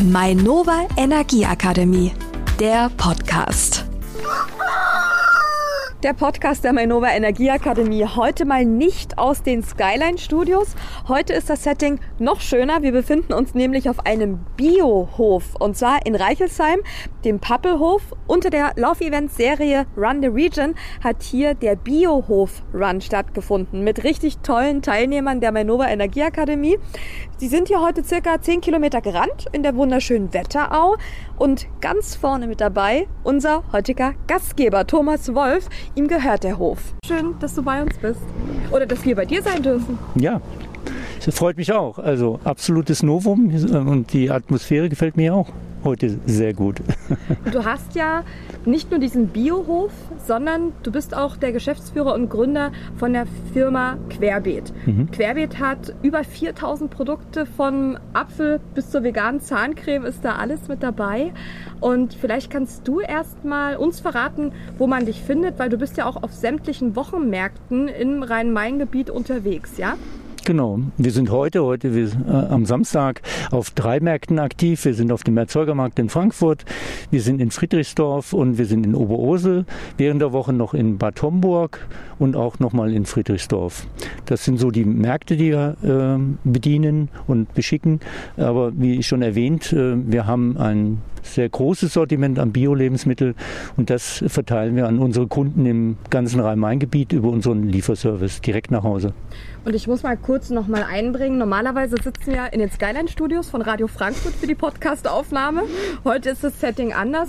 Mainova Energieakademie, der Podcast. Der Podcast der Mainova Energieakademie. Heute mal nicht aus den Skyline Studios. Heute ist das Setting noch schöner. Wir befinden uns nämlich auf einem Biohof und zwar in Reichelsheim, dem Pappelhof. Unter der Laufevent-Serie Run the Region hat hier der Biohof Run stattgefunden mit richtig tollen Teilnehmern der Mainova Energieakademie. Sie sind hier heute circa 10 Kilometer gerannt in der wunderschönen Wetterau und ganz vorne mit dabei unser heutiger Gastgeber Thomas Wolf. Ihm gehört der Hof. Schön, dass du bei uns bist. Oder dass wir bei dir sein dürfen. Ja, das freut mich auch. Also absolutes Novum und die Atmosphäre gefällt mir auch heute sehr gut. Du hast ja nicht nur diesen Biohof, sondern du bist auch der Geschäftsführer und Gründer von der Firma Querbeet. Mhm. Querbeet hat über 4000 Produkte vom Apfel bis zur veganen Zahncreme ist da alles mit dabei. Und vielleicht kannst du erst mal uns verraten, wo man dich findet, weil du bist ja auch auf sämtlichen Wochenmärkten im Rhein-Main-Gebiet unterwegs, ja? Genau. Wir sind heute, heute wir, äh, am Samstag auf drei Märkten aktiv. Wir sind auf dem Erzeugermarkt in Frankfurt, wir sind in Friedrichsdorf und wir sind in Oberursel. Während der Woche noch in Bad Homburg und auch nochmal in Friedrichsdorf. Das sind so die Märkte, die wir äh, bedienen und beschicken. Aber wie schon erwähnt, äh, wir haben ein sehr großes Sortiment an Bio-Lebensmitteln und das verteilen wir an unsere Kunden im ganzen Rhein-Main-Gebiet über unseren Lieferservice direkt nach Hause. Und ich muss mal kurz noch mal einbringen. Normalerweise sitzen wir in den Skyline-Studios von Radio Frankfurt für die Podcast-Aufnahme. Heute ist das Setting anders.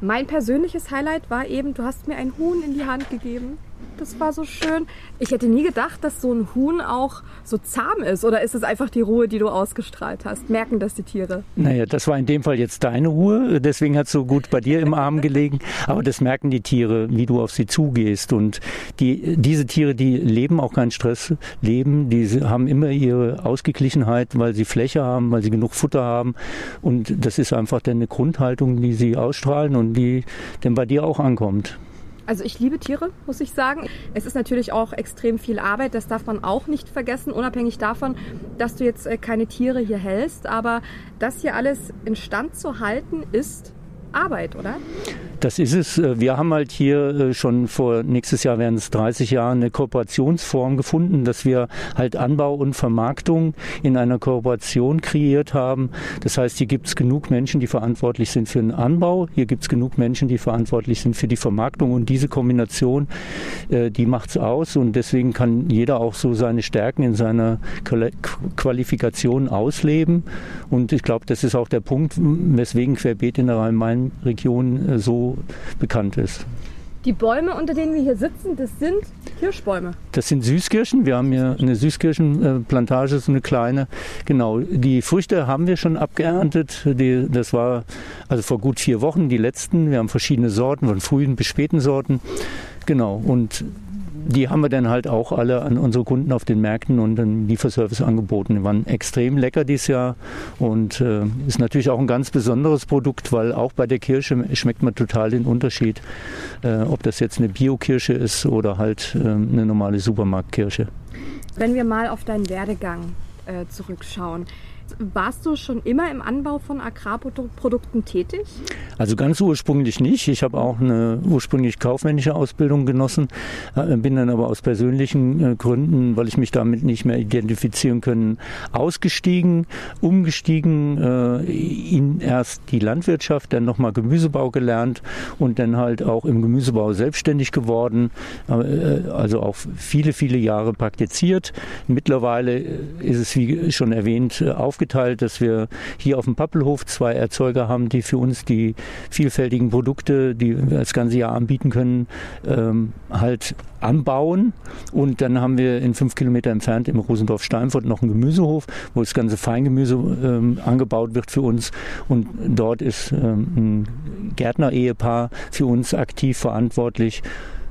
Mein persönliches Highlight war eben, du hast mir ein Huhn in die Hand gegeben. Das war so schön. Ich hätte nie gedacht, dass so ein Huhn auch so zahm ist. Oder ist es einfach die Ruhe, die du ausgestrahlt hast? Merken das die Tiere? Naja, das war in dem Fall jetzt deine Ruhe. Deswegen hat es so gut bei dir im Arm gelegen. Aber das merken die Tiere, wie du auf sie zugehst. Und die, diese Tiere, die leben auch keinen Stress, leben. Die haben immer ihre Ausgeglichenheit, weil sie Fläche haben, weil sie genug Futter haben. Und das ist einfach dann eine Grundhaltung, die sie ausstrahlen und die dann bei dir auch ankommt. Also ich liebe Tiere, muss ich sagen. Es ist natürlich auch extrem viel Arbeit, das darf man auch nicht vergessen, unabhängig davon, dass du jetzt äh, keine Tiere hier hältst. Aber das hier alles instand zu halten, ist Arbeit, oder? Das ist es. Äh, wir haben halt hier äh, schon vor nächstes Jahr werden es 30 Jahre eine Kooperationsform gefunden, dass wir halt Anbau und Vermarktung in einer Kooperation kreiert haben. Das heißt, hier gibt es genug Menschen, die verantwortlich sind für den Anbau. Hier gibt es genug Menschen, die verantwortlich sind für die Vermarktung. Und diese Kombination, äh, die macht es aus. Und deswegen kann jeder auch so seine Stärken in seiner Qualifikation ausleben. Und ich glaube, das ist auch der Punkt, weswegen Querbeet in der Rhein-Main-Region so bekannt ist. Die Bäume, unter denen wir hier sitzen, das sind Kirschbäume. Das sind Süßkirschen. Wir haben hier eine Süßkirschenplantage, so eine kleine. Genau. Die Früchte haben wir schon abgeerntet. Die, das war also vor gut vier Wochen die letzten. Wir haben verschiedene Sorten, von frühen bis späten Sorten. Genau. Und die haben wir dann halt auch alle an unsere Kunden auf den Märkten und den Lieferservice angeboten. Die waren extrem lecker dieses Jahr und äh, ist natürlich auch ein ganz besonderes Produkt, weil auch bei der Kirsche schmeckt man total den Unterschied, äh, ob das jetzt eine Bio-Kirsche ist oder halt äh, eine normale Supermarktkirsche. Wenn wir mal auf deinen Werdegang äh, zurückschauen, warst du schon immer im Anbau von Agrarprodukten tätig? Also ganz ursprünglich nicht. Ich habe auch eine ursprünglich kaufmännische Ausbildung genossen, äh, bin dann aber aus persönlichen äh, Gründen, weil ich mich damit nicht mehr identifizieren können, ausgestiegen, umgestiegen äh, in erst die Landwirtschaft, dann nochmal Gemüsebau gelernt und dann halt auch im Gemüsebau selbstständig geworden. Also auch viele, viele Jahre praktiziert. Mittlerweile ist es, wie schon erwähnt, auf aufgeteilt, dass wir hier auf dem Pappelhof zwei Erzeuger haben, die für uns die vielfältigen Produkte, die wir das ganze Jahr anbieten können, ähm, halt anbauen. Und dann haben wir in fünf Kilometer entfernt im Rosendorf Steinfurt noch einen Gemüsehof, wo das ganze Feingemüse ähm, angebaut wird für uns. Und dort ist ähm, ein Gärtner-Ehepaar für uns aktiv verantwortlich.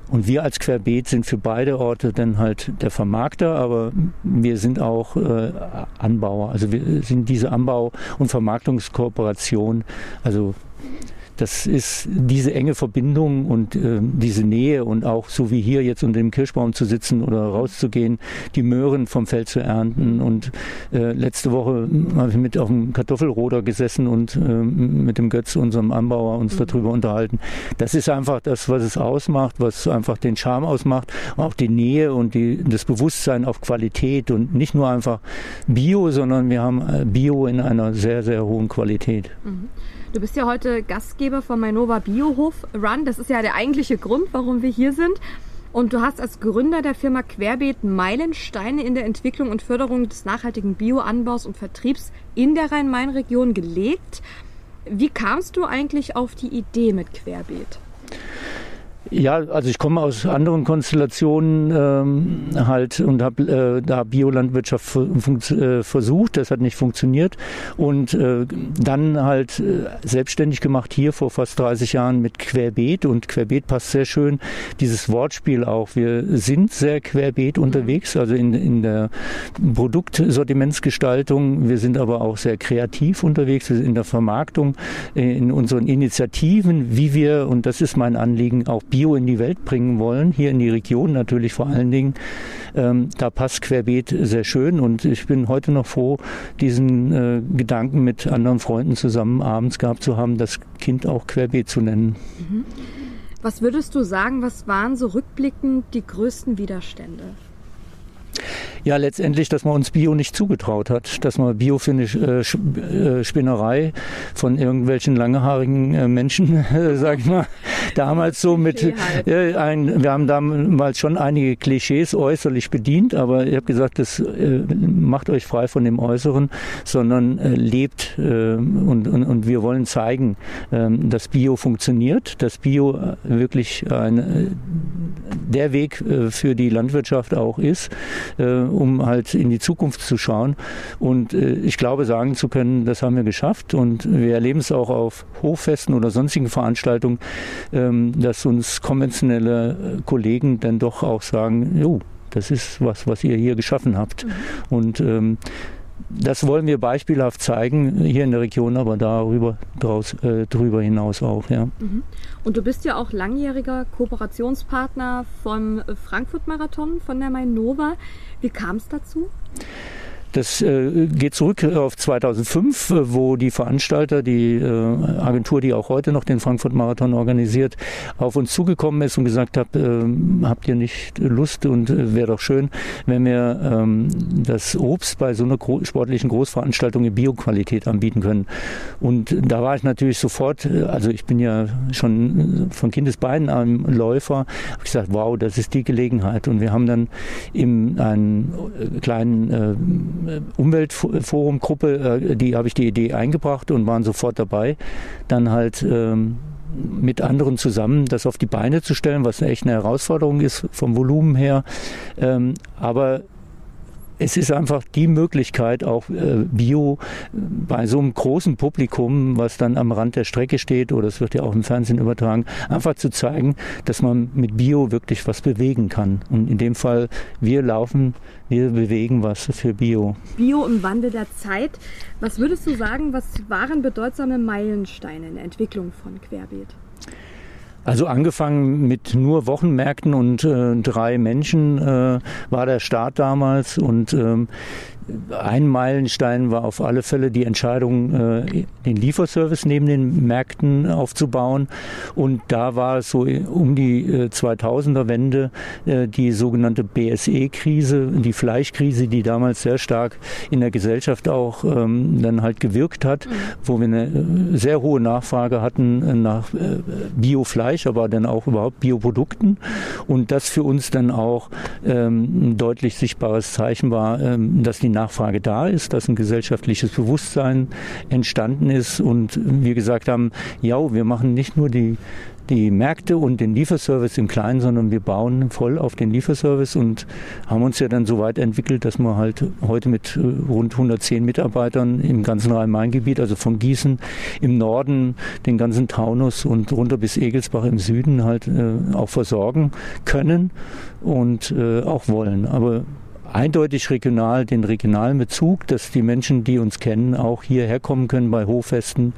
Und wir als Querbeet sind für beide Orte dann halt der Vermarkter, aber wir sind auch äh, Anbauer. Also wir sind diese Anbau- und Vermarktungskooperation. Also das ist diese enge Verbindung und äh, diese Nähe und auch so wie hier jetzt unter dem Kirschbaum zu sitzen oder rauszugehen, die Möhren vom Feld zu ernten. Und äh, letzte Woche habe ich mit auf dem Kartoffelroder gesessen und äh, mit dem Götz, unserem Anbauer, uns mhm. darüber unterhalten. Das ist einfach das, was es ausmacht, was einfach den Charme ausmacht, auch die Nähe und die, das Bewusstsein auf Qualität und nicht nur einfach Bio, sondern wir haben äh, Bio in einer sehr, sehr hohen Qualität. Mhm. Du bist ja heute Gastgeber vom Mainova Biohof Run. Das ist ja der eigentliche Grund, warum wir hier sind. Und du hast als Gründer der Firma Querbeet Meilensteine in der Entwicklung und Förderung des nachhaltigen Bioanbaus und Vertriebs in der Rhein-Main-Region gelegt. Wie kamst du eigentlich auf die Idee mit Querbeet? Ja, also ich komme aus anderen Konstellationen ähm, halt und habe äh, da Biolandwirtschaft äh, versucht, das hat nicht funktioniert. Und äh, dann halt äh, selbstständig gemacht hier vor fast 30 Jahren mit Querbeet. Und Querbeet passt sehr schön, dieses Wortspiel auch. Wir sind sehr querbeet unterwegs, also in, in der Produktsortimentsgestaltung, wir sind aber auch sehr kreativ unterwegs, wir sind in der Vermarktung, äh, in unseren Initiativen, wie wir, und das ist mein Anliegen, auch Bio Bio in die Welt bringen wollen, hier in die Region natürlich vor allen Dingen, ähm, da passt Querbeet sehr schön und ich bin heute noch froh, diesen äh, Gedanken mit anderen Freunden zusammen abends gehabt zu haben, das Kind auch Querbeet zu nennen. Mhm. Was würdest du sagen, was waren so rückblickend die größten Widerstände? Ja, letztendlich, dass man uns Bio nicht zugetraut hat, dass man Bio für eine äh, äh, Spinnerei von irgendwelchen langhaarigen äh, Menschen, sag ich mal, damals so mit, äh, ein, wir haben damals schon einige Klischees äußerlich bedient, aber ich habe gesagt, das macht euch frei von dem Äußeren, sondern lebt und, und, und wir wollen zeigen, ähm, dass Bio funktioniert, dass Bio wirklich ein, der Weg für die Landwirtschaft auch ist um halt in die Zukunft zu schauen. Und äh, ich glaube, sagen zu können, das haben wir geschafft. Und wir erleben es auch auf Hochfesten oder sonstigen Veranstaltungen, ähm, dass uns konventionelle äh, Kollegen dann doch auch sagen, jo, das ist was, was ihr hier geschaffen habt. Mhm. Und ähm, das wollen wir beispielhaft zeigen hier in der Region, aber darüber draus, äh, darüber hinaus auch. Ja. Mhm. Und du bist ja auch langjähriger Kooperationspartner vom Frankfurt-Marathon von der Mainova. Wie kam es dazu? Das äh, geht zurück auf 2005, äh, wo die Veranstalter, die äh, Agentur, die auch heute noch den Frankfurt-Marathon organisiert, auf uns zugekommen ist und gesagt hat, äh, habt ihr nicht Lust und äh, wäre doch schön, wenn wir ähm, das Obst bei so einer sportlichen Großveranstaltung in Bioqualität anbieten können. Und da war ich natürlich sofort, äh, also ich bin ja schon von Kindesbeinen ein Läufer, habe gesagt, wow, das ist die Gelegenheit. Und wir haben dann in einem kleinen Umweltforumgruppe, äh, die habe ich die Idee eingebracht und waren sofort dabei, dann halt ähm, mit anderen zusammen das auf die Beine zu stellen, was echt eine Herausforderung ist vom Volumen her. Ähm, aber es ist einfach die Möglichkeit, auch äh, Bio bei so einem großen Publikum, was dann am Rand der Strecke steht, oder es wird ja auch im Fernsehen übertragen, einfach zu zeigen, dass man mit Bio wirklich was bewegen kann. Und in dem Fall, wir laufen, wir bewegen was für Bio. Bio im Wandel der Zeit. Was würdest du sagen, was waren bedeutsame Meilensteine in der Entwicklung von Querbeet? Also angefangen mit nur Wochenmärkten und äh, drei Menschen äh, war der Start damals und ähm, ein Meilenstein war auf alle Fälle die Entscheidung, äh, den Lieferservice neben den Märkten aufzubauen. Und da war es so um die 2000er äh, Wende äh, die sogenannte BSE-Krise, die Fleischkrise, die damals sehr stark in der Gesellschaft auch ähm, dann halt gewirkt hat, mhm. wo wir eine sehr hohe Nachfrage hatten nach Biofleisch, aber dann auch überhaupt Bioprodukten. Und das für uns dann auch ähm, ein deutlich sichtbares Zeichen war, ähm, dass die Nachfrage da ist, dass ein gesellschaftliches Bewusstsein entstanden ist und wir gesagt haben, ja, wir machen nicht nur die die Märkte und den Lieferservice im Kleinen, sondern wir bauen voll auf den Lieferservice und haben uns ja dann so weit entwickelt, dass wir halt heute mit äh, rund 110 Mitarbeitern im ganzen Rhein-Main-Gebiet, also von Gießen im Norden, den ganzen Taunus und runter bis Egelsbach im Süden halt äh, auch versorgen können und äh, auch wollen. Aber eindeutig regional den regionalen Bezug, dass die Menschen, die uns kennen, auch hierher kommen können bei Hoffesten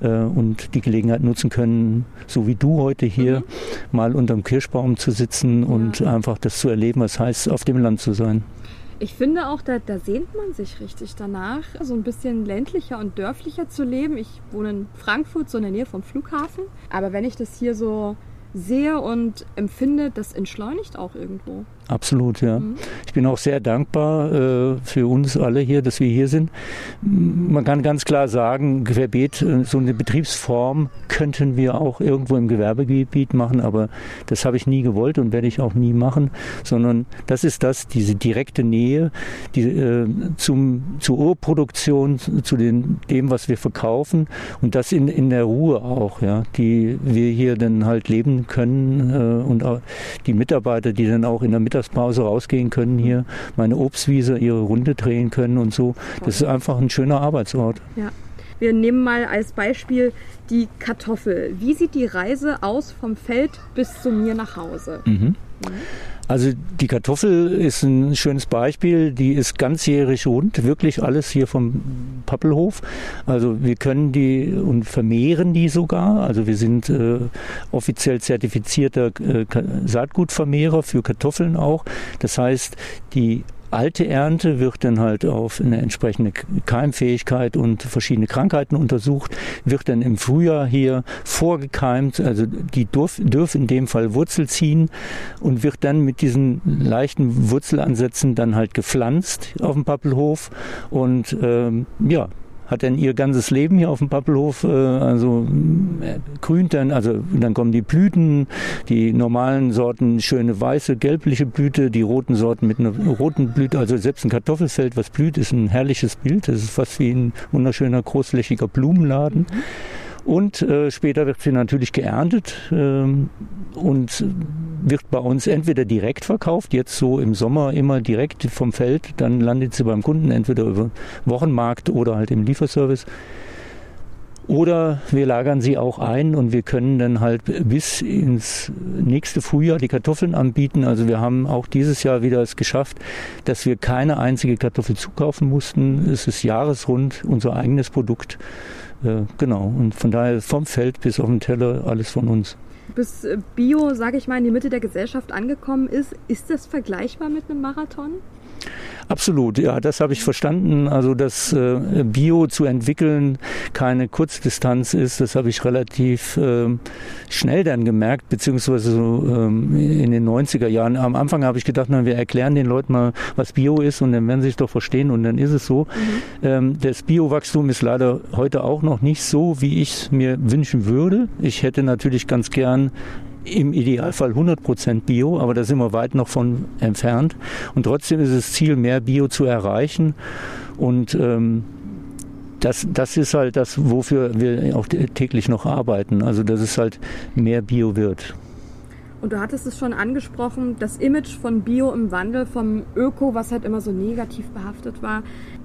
äh, und die Gelegenheit nutzen können, so wie du heute hier, mhm. mal unterm Kirschbaum zu sitzen ja. und einfach das zu erleben, was heißt, auf dem Land zu sein. Ich finde auch, da, da sehnt man sich richtig danach, so ein bisschen ländlicher und dörflicher zu leben. Ich wohne in Frankfurt, so in der Nähe vom Flughafen. Aber wenn ich das hier so sehe und empfinde, das entschleunigt auch irgendwo. Absolut, ja. Mhm. Ich bin auch sehr dankbar äh, für uns alle hier, dass wir hier sind. Man kann ganz klar sagen, querbeet, äh, so eine Betriebsform könnten wir auch irgendwo im Gewerbegebiet machen, aber das habe ich nie gewollt und werde ich auch nie machen, sondern das ist das, diese direkte Nähe die, äh, zum, zur Urproduktion, zu den, dem, was wir verkaufen und das in, in der Ruhe auch, ja, die wir hier dann halt leben können äh, und die Mitarbeiter, die dann auch in der Mitarbeiter Mittagspause rausgehen können hier, meine Obstwiese ihre Runde drehen können und so. Das ist einfach ein schöner Arbeitsort. Ja. Wir nehmen mal als Beispiel die Kartoffel. Wie sieht die Reise aus vom Feld bis zu mir nach Hause? Mhm. Also die Kartoffel ist ein schönes Beispiel. Die ist ganzjährig rund, wirklich alles hier vom Pappelhof. Also wir können die und vermehren die sogar. Also wir sind äh, offiziell zertifizierter äh, Saatgutvermehrer für Kartoffeln auch. Das heißt, die alte Ernte wird dann halt auf eine entsprechende Keimfähigkeit und verschiedene Krankheiten untersucht, wird dann im Frühjahr hier vorgekeimt, also die dürfen in dem Fall Wurzel ziehen und wird dann mit diesen leichten Wurzelansätzen dann halt gepflanzt auf dem Pappelhof. Und ähm, ja, hat dann ihr ganzes Leben hier auf dem Pappelhof, äh, also grünt dann, also dann kommen die Blüten, die normalen Sorten schöne weiße, gelbliche Blüte, die roten Sorten mit einer roten Blüte, also selbst ein Kartoffelfeld, was blüht, ist ein herrliches Bild, das ist fast wie ein wunderschöner großflächiger Blumenladen. Mhm. Und äh, später wird sie natürlich geerntet ähm, und wird bei uns entweder direkt verkauft, jetzt so im Sommer immer direkt vom Feld, dann landet sie beim Kunden entweder über Wochenmarkt oder halt im Lieferservice. Oder wir lagern sie auch ein und wir können dann halt bis ins nächste Frühjahr die Kartoffeln anbieten. Also wir haben auch dieses Jahr wieder es geschafft, dass wir keine einzige Kartoffel zukaufen mussten. Es ist jahresrund unser eigenes Produkt. Genau. Und von daher vom Feld bis auf den Teller alles von uns. Bis äh, Bio, sage ich mal, in die Mitte der Gesellschaft angekommen ist, ist das vergleichbar mit einem Marathon? Absolut, ja, das habe ich verstanden. Also, dass äh, Bio zu entwickeln keine Kurzdistanz ist, das habe ich relativ äh, schnell dann gemerkt, beziehungsweise so ähm, in den 90er Jahren. Am Anfang habe ich gedacht, na, wir erklären den Leuten mal, was Bio ist und dann werden sie es doch verstehen und dann ist es so. Mhm. Ähm, das Biowachstum ist leider heute auch noch nicht so, wie ich es mir wünschen würde. Ich hätte natürlich ganz gern im Idealfall 100% Bio, aber da sind wir weit noch von entfernt. Und trotzdem ist es Ziel, mehr Bio zu erreichen. Und ähm, das, das ist halt das, wofür wir auch täglich noch arbeiten. Also dass es halt mehr Bio wird. Und du hattest es schon angesprochen, das Image von Bio im Wandel, vom Öko, was halt immer so negativ behaftet war,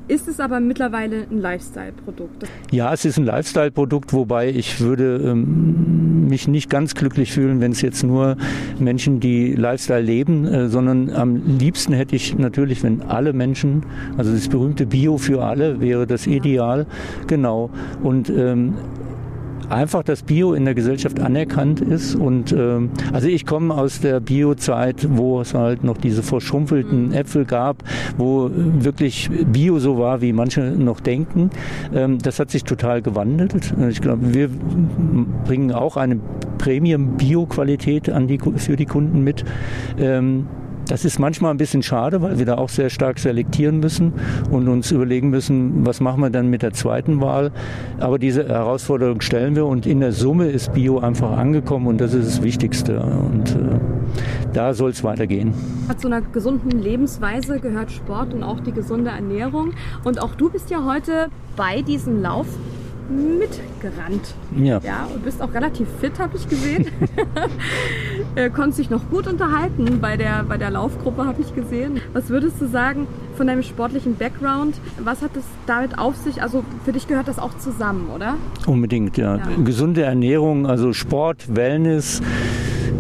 ist es aber mittlerweile ein Lifestyle-Produkt? Ja, es ist ein Lifestyle-Produkt, wobei ich würde ähm, mich nicht ganz glücklich fühlen, wenn es jetzt nur Menschen, die Lifestyle leben, äh, sondern am liebsten hätte ich natürlich, wenn alle Menschen, also das berühmte Bio für alle wäre das Ideal, genau. Und ähm, einfach das Bio in der Gesellschaft anerkannt ist. Und ähm, also ich komme aus der Bio-Zeit, wo es halt noch diese verschrumpelten Äpfel gab, wo wirklich Bio so war, wie manche noch denken. Ähm, das hat sich total gewandelt. Ich glaube, wir bringen auch eine Premium-Bio-Qualität für die Kunden mit. Ähm, das ist manchmal ein bisschen schade, weil wir da auch sehr stark selektieren müssen und uns überlegen müssen, was machen wir dann mit der zweiten Wahl. Aber diese Herausforderung stellen wir und in der Summe ist Bio einfach angekommen und das ist das Wichtigste. Und äh, da soll es weitergehen. Zu einer gesunden Lebensweise gehört Sport und auch die gesunde Ernährung. Und auch du bist ja heute bei diesem Lauf mitgerannt. Ja. Ja, und bist auch relativ fit, habe ich gesehen. äh, konntest dich noch gut unterhalten bei der, bei der Laufgruppe, habe ich gesehen. Was würdest du sagen von deinem sportlichen Background? Was hat es damit auf sich? Also für dich gehört das auch zusammen, oder? Unbedingt, ja. ja. Gesunde Ernährung, also Sport, Wellness.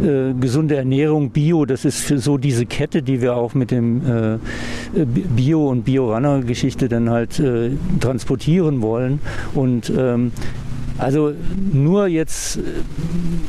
Äh, gesunde Ernährung, Bio, das ist für so diese Kette, die wir auch mit dem äh, Bio- und Bio-Runner-Geschichte dann halt äh, transportieren wollen. Und ähm, also nur jetzt äh,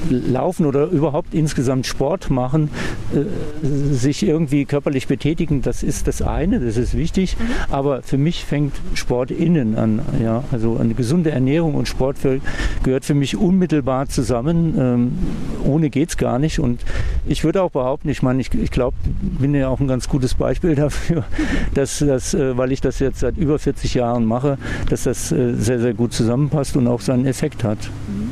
laufen oder überhaupt insgesamt Sport machen, äh, sich irgendwie körperlich betätigen, das ist das eine, das ist wichtig. Mhm. Aber für mich fängt Sport innen an. Ja? Also eine gesunde Ernährung und Sport für, gehört für mich unmittelbar zusammen. Ähm, ohne geht es gar nicht. Und ich würde auch behaupten, ich meine, ich, ich glaube, bin ja auch ein ganz gutes Beispiel dafür, dass das, äh, weil ich das jetzt seit über 40 Jahren mache, dass das sehr, sehr gut zusammenpasst und auch seinen Effekt Effekt hat. Mhm.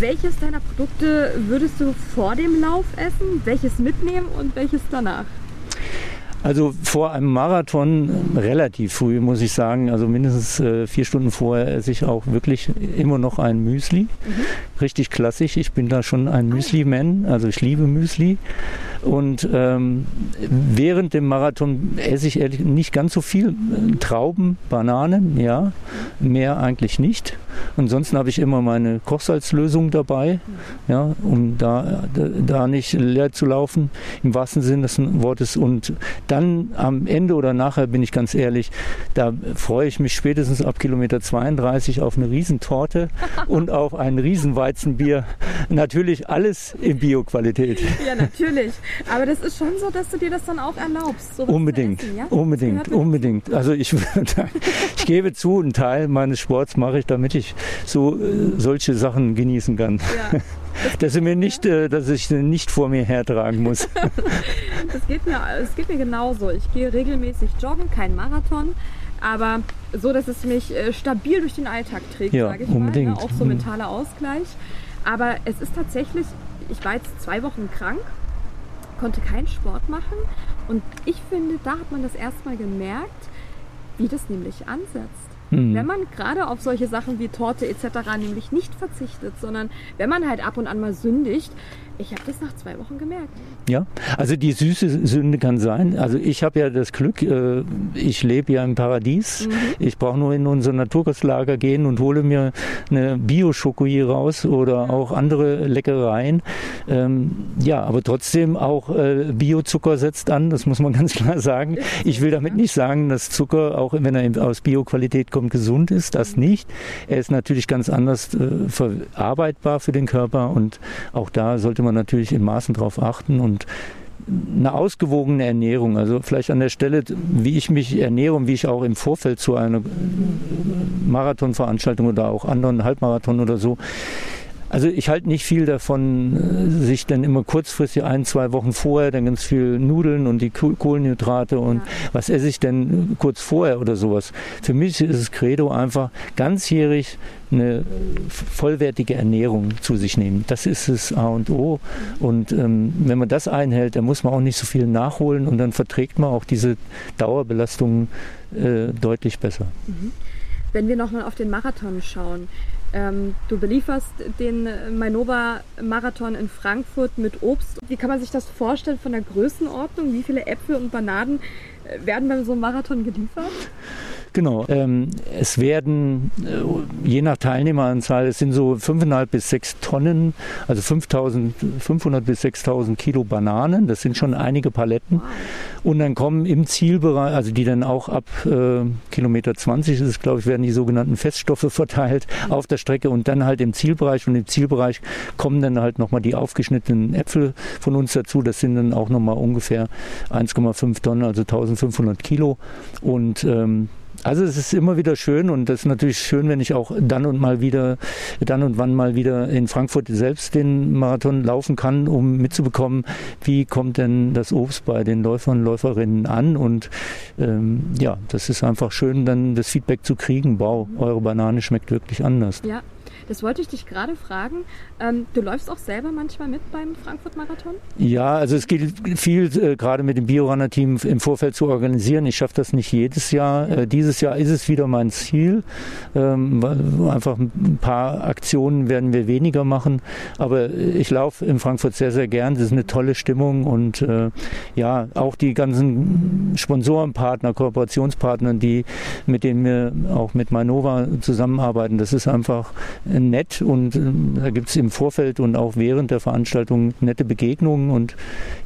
Welches deiner Produkte würdest du vor dem Lauf essen, welches mitnehmen und welches danach? Also vor einem Marathon relativ früh, muss ich sagen. Also mindestens äh, vier Stunden vorher esse ich auch wirklich immer noch ein Müsli. Mhm. Richtig klassisch. Ich bin da schon ein Müsli-Man. Also ich liebe Müsli. Und ähm, während dem Marathon esse ich ehrlich nicht ganz so viel. Trauben, Bananen, ja. Mehr eigentlich nicht. Ansonsten habe ich immer meine Kochsalzlösung dabei, ja, um da, da nicht leer zu laufen, im wahrsten Sinne des Wortes. Und dann am Ende oder nachher, bin ich ganz ehrlich, da freue ich mich spätestens ab Kilometer 32 auf eine Riesentorte und auf ein Riesenweizenbier. Natürlich alles in Bio-Qualität. Ja, natürlich. Aber das ist schon so, dass du dir das dann auch erlaubst. unbedingt, essen, ja? unbedingt, unbedingt. Also ich, ich gebe zu, einen Teil meines Sports mache ich, damit ich so äh, solche Sachen genießen kann. Ja. dass, mir nicht, äh, dass ich nicht vor mir hertragen muss. das, geht mir, das geht mir genauso. Ich gehe regelmäßig joggen, kein Marathon, aber so, dass es mich äh, stabil durch den Alltag trägt, ja, sage ich unbedingt. mal. Ne? Auch so mentaler Ausgleich. Aber es ist tatsächlich, ich war jetzt zwei Wochen krank, konnte keinen Sport machen und ich finde, da hat man das erstmal gemerkt, wie das nämlich ansetzt. Mhm. Wenn man gerade auf solche Sachen wie Torte etc. nämlich nicht verzichtet, sondern wenn man halt ab und an mal sündigt, ich habe das nach zwei Wochen gemerkt. Ja, also die süße Sünde kann sein. Also ich habe ja das Glück, äh, ich lebe ja im Paradies. Mhm. Ich brauche nur in unser Naturkostlager gehen und hole mir eine Bio-Schokoie raus oder auch andere Leckereien. Ähm, ja, aber trotzdem auch äh, Biozucker setzt an, das muss man ganz klar sagen. Ich will damit nicht sagen, dass Zucker, auch wenn er aus Bio-Qualität kommt, gesund ist. Das nicht. Er ist natürlich ganz anders äh, verarbeitbar für den Körper und auch da sollte man man natürlich in Maßen darauf achten und eine ausgewogene Ernährung, also vielleicht an der Stelle, wie ich mich ernähre und wie ich auch im Vorfeld zu einer Marathonveranstaltung oder auch anderen Halbmarathon oder so also ich halte nicht viel davon, äh, sich dann immer kurzfristig ein, zwei Wochen vorher dann ganz viel Nudeln und die Kohlenhydrate und ja. was esse ich denn kurz vorher oder sowas. Für mich ist es Credo einfach ganzjährig eine vollwertige Ernährung zu sich nehmen. Das ist das A und O. Und ähm, wenn man das einhält, dann muss man auch nicht so viel nachholen und dann verträgt man auch diese Dauerbelastungen äh, deutlich besser. Mhm. Wenn wir nochmal auf den Marathon schauen, ähm, du belieferst den Mainova Marathon in Frankfurt mit Obst. Wie kann man sich das vorstellen von der Größenordnung? Wie viele Äpfel und Bananen äh, werden bei so einem Marathon geliefert? Genau. Ähm, es werden, äh, je nach Teilnehmeranzahl, es sind so 5,5 bis 6 Tonnen, also 5.500 bis 6.000 Kilo Bananen. Das sind schon einige Paletten. Und dann kommen im Zielbereich, also die dann auch ab äh, Kilometer 20 ist es, glaube ich, werden die sogenannten Feststoffe verteilt auf der Strecke und dann halt im Zielbereich. Und im Zielbereich kommen dann halt nochmal die aufgeschnittenen Äpfel von uns dazu. Das sind dann auch nochmal ungefähr 1,5 Tonnen, also 1500 Kilo. Und ähm, also es ist immer wieder schön und das ist natürlich schön, wenn ich auch dann und mal wieder, dann und wann mal wieder in Frankfurt selbst den Marathon laufen kann, um mitzubekommen, wie kommt denn das Obst bei den Läufern und Läuferinnen an. Und ähm, ja, das ist einfach schön, dann das Feedback zu kriegen, wow, eure Banane schmeckt wirklich anders. Ja, das wollte ich dich gerade fragen. Ähm, du läufst auch selber manchmal mit beim Frankfurt-Marathon? Ja, also es geht viel äh, gerade mit dem Biorunner-Team im Vorfeld zu organisieren. Ich schaffe das nicht jedes Jahr. Äh, dieses Jahr ist es wieder mein Ziel. Ähm, einfach ein paar Aktionen werden wir weniger machen. Aber ich laufe in Frankfurt sehr, sehr gern. Das ist eine tolle Stimmung und äh, ja, auch die ganzen Sponsorenpartner, Kooperationspartner, die, mit denen wir auch mit Manova zusammenarbeiten, das ist einfach nett und äh, da gibt es im Vorfeld und auch während der Veranstaltung nette Begegnungen und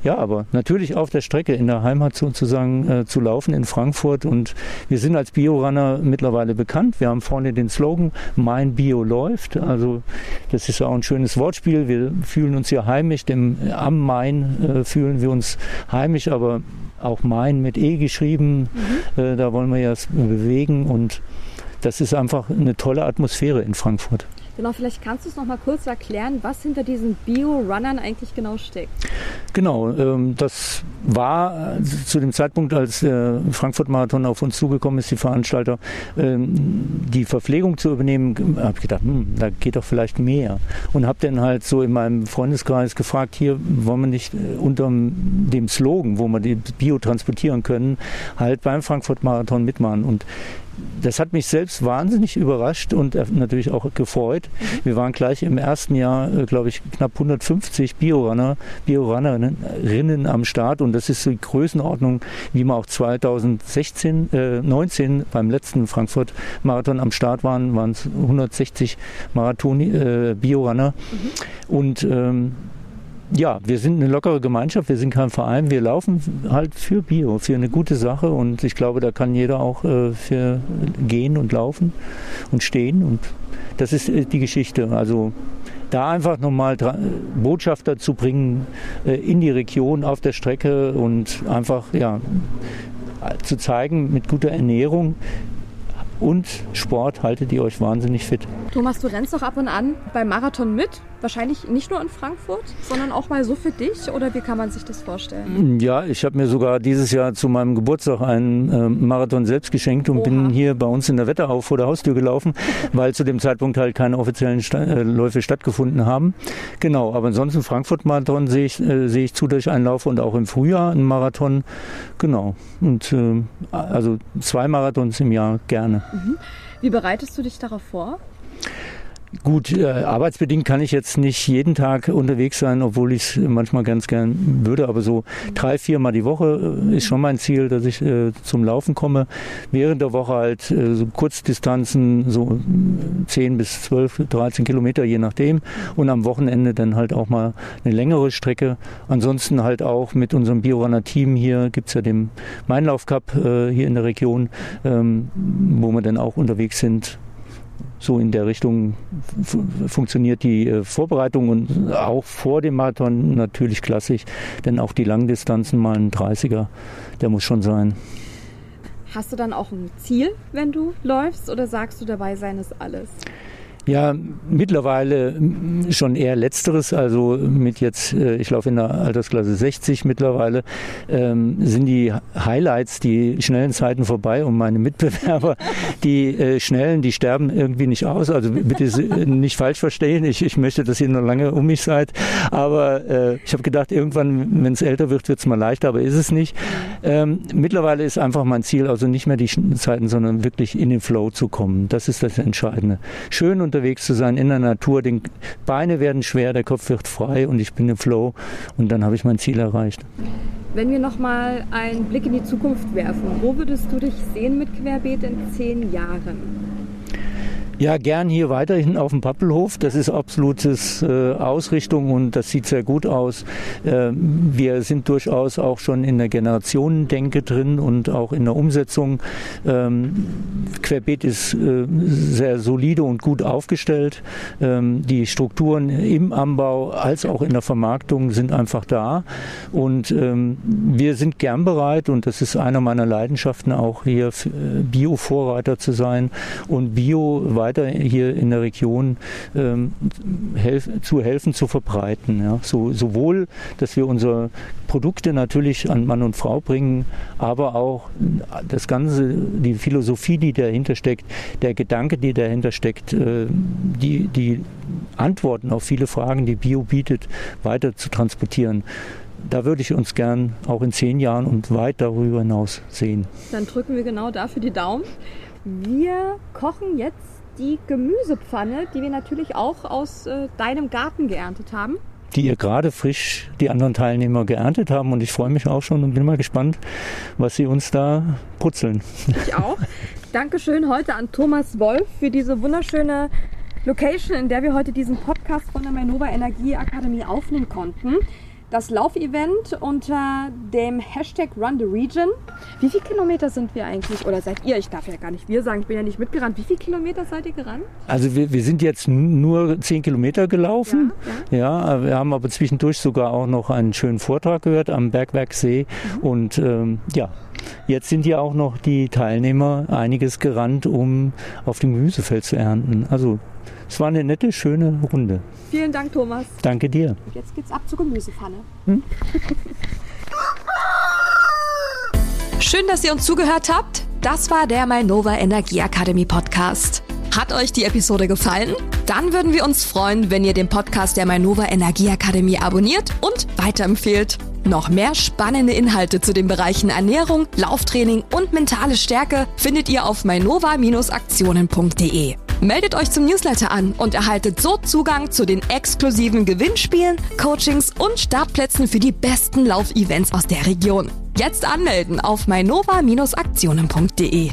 ja, aber natürlich auf der Strecke in der Heimat sozusagen äh, zu laufen in Frankfurt und wir sind als Biorunner mittlerweile bekannt. Wir haben vorne den Slogan Mein Bio läuft, also das ist auch ein schönes Wortspiel. Wir fühlen uns hier heimisch, dem, am Main äh, fühlen wir uns heimisch, aber auch Main mit E geschrieben, mhm. äh, da wollen wir ja bewegen und das ist einfach eine tolle Atmosphäre in Frankfurt. Genau, vielleicht kannst du es noch mal kurz erklären, was hinter diesen Bio-Runnern eigentlich genau steckt. Genau, ähm, das war äh, zu dem Zeitpunkt, als Frankfurt-Marathon auf uns zugekommen ist, die Veranstalter, ähm, die Verpflegung zu übernehmen, habe ich gedacht, hm, da geht doch vielleicht mehr. Und habe dann halt so in meinem Freundeskreis gefragt, hier wollen wir nicht äh, unter dem Slogan, wo wir die Bio transportieren können, halt beim Frankfurt-Marathon mitmachen. Und das hat mich selbst wahnsinnig überrascht und natürlich auch gefreut. Mhm. Wir waren gleich im ersten Jahr, äh, glaube ich, knapp 150 Biorunner, Biorunnerinnen am Start und das ist die Größenordnung, wie wir auch 2016, äh, 19 beim letzten Frankfurt Marathon am Start waren, waren es 160 Marathon äh, Biorunner mhm. und ähm, ja, wir sind eine lockere Gemeinschaft, wir sind kein Verein, wir laufen halt für Bio, für eine gute Sache und ich glaube, da kann jeder auch äh, für gehen und laufen und stehen und das ist äh, die Geschichte. Also da einfach nochmal Botschafter zu bringen äh, in die Region auf der Strecke und einfach ja zu zeigen, mit guter Ernährung und Sport haltet ihr euch wahnsinnig fit. Thomas, du rennst doch ab und an beim Marathon mit. Wahrscheinlich nicht nur in Frankfurt, sondern auch mal so für dich? Oder wie kann man sich das vorstellen? Ja, ich habe mir sogar dieses Jahr zu meinem Geburtstag einen äh, Marathon selbst geschenkt und Oha. bin hier bei uns in der Wetterau vor der Haustür gelaufen, weil zu dem Zeitpunkt halt keine offiziellen Sta äh, Läufe stattgefunden haben. Genau, aber ansonsten Frankfurt-Marathon sehe ich, äh, sehe ich zu, dass ich einlaufe und auch im Frühjahr einen Marathon. Genau. Und äh, also zwei Marathons im Jahr gerne. Mhm. Wie bereitest du dich darauf vor? Gut, äh, arbeitsbedingt kann ich jetzt nicht jeden Tag unterwegs sein, obwohl ich es manchmal ganz gern würde. Aber so drei, vier Mal die Woche äh, ist schon mein Ziel, dass ich äh, zum Laufen komme. Während der Woche halt äh, so Kurzdistanzen, so 10 bis 12, 13 Kilometer, je nachdem. Und am Wochenende dann halt auch mal eine längere Strecke. Ansonsten halt auch mit unserem Biorunner-Team hier gibt's ja den Mainlauf Cup äh, hier in der Region, ähm, wo wir dann auch unterwegs sind so in der Richtung funktioniert die äh, Vorbereitung und auch vor dem Marathon natürlich klassisch, denn auch die Langdistanzen mal ein 30er, der muss schon sein. Hast du dann auch ein Ziel, wenn du läufst oder sagst du dabei sein ist alles? Ja, mittlerweile schon eher letzteres. Also mit jetzt, äh, ich laufe in der Altersklasse 60 mittlerweile, ähm, sind die Highlights, die schnellen Zeiten vorbei und meine Mitbewerber, die äh, schnellen, die sterben irgendwie nicht aus. Also bitte nicht falsch verstehen. Ich, ich möchte, dass ihr noch lange um mich seid. Aber äh, ich habe gedacht, irgendwann, wenn es älter wird, wird es mal leichter, aber ist es nicht. Ähm, mittlerweile ist einfach mein Ziel, also nicht mehr die Zeiten, sondern wirklich in den Flow zu kommen. Das ist das Entscheidende. Schön und unterwegs zu sein in der Natur. Die Beine werden schwer, der Kopf wird frei und ich bin im Flow und dann habe ich mein Ziel erreicht. Wenn wir nochmal einen Blick in die Zukunft werfen, wo würdest du dich sehen mit Querbeet in zehn Jahren? Ja, gern hier weiterhin auf dem Pappelhof. Das ist absolutes äh, Ausrichtung und das sieht sehr gut aus. Äh, wir sind durchaus auch schon in der Generationendenke drin und auch in der Umsetzung. Ähm, Querbeet ist äh, sehr solide und gut aufgestellt. Ähm, die Strukturen im Anbau als auch in der Vermarktung sind einfach da und ähm, wir sind gern bereit und das ist einer meiner Leidenschaften auch hier äh, Bio-Vorreiter zu sein und Bio weiter weiter hier in der Region ähm, helf, zu helfen, zu verbreiten. Ja. So, sowohl, dass wir unsere Produkte natürlich an Mann und Frau bringen, aber auch das Ganze, die Philosophie, die dahinter steckt, der Gedanke, der dahinter steckt, äh, die, die Antworten auf viele Fragen, die Bio bietet, weiter zu transportieren da würde ich uns gern auch in zehn Jahren und weit darüber hinaus sehen. Dann drücken wir genau dafür die Daumen. Wir kochen jetzt die Gemüsepfanne, die wir natürlich auch aus äh, deinem Garten geerntet haben. Die ihr gerade frisch die anderen Teilnehmer geerntet haben und ich freue mich auch schon und bin mal gespannt, was sie uns da putzeln. Ich auch. Dankeschön heute an Thomas Wolf für diese wunderschöne Location, in der wir heute diesen Podcast von der Mainova Energie Akademie aufnehmen konnten. Das Laufevent unter dem Hashtag Run the Region. Wie viele Kilometer sind wir eigentlich? Oder seid ihr? Ich darf ja gar nicht wir sagen, ich bin ja nicht mitgerannt. Wie viele Kilometer seid ihr gerannt? Also wir, wir sind jetzt nur zehn Kilometer gelaufen. Ja, ja. ja, wir haben aber zwischendurch sogar auch noch einen schönen Vortrag gehört am Bergwerksee. Mhm. Und ähm, ja, Jetzt sind ja auch noch die Teilnehmer einiges gerannt, um auf dem Gemüsefeld zu ernten. Also es war eine nette, schöne Runde. Vielen Dank, Thomas. Danke dir. Und jetzt geht's ab zur Gemüsepfanne. Hm? Schön, dass ihr uns zugehört habt. Das war der Mainova Energie Akademie Podcast. Hat euch die Episode gefallen? Dann würden wir uns freuen, wenn ihr den Podcast der Mainova Energie Akademie abonniert und weiterempfehlt. Noch mehr spannende Inhalte zu den Bereichen Ernährung, Lauftraining und mentale Stärke findet ihr auf mainova-aktionen.de. Meldet euch zum Newsletter an und erhaltet so Zugang zu den exklusiven Gewinnspielen, Coachings und Startplätzen für die besten Laufevents aus der Region. Jetzt anmelden auf mainova-aktionen.de.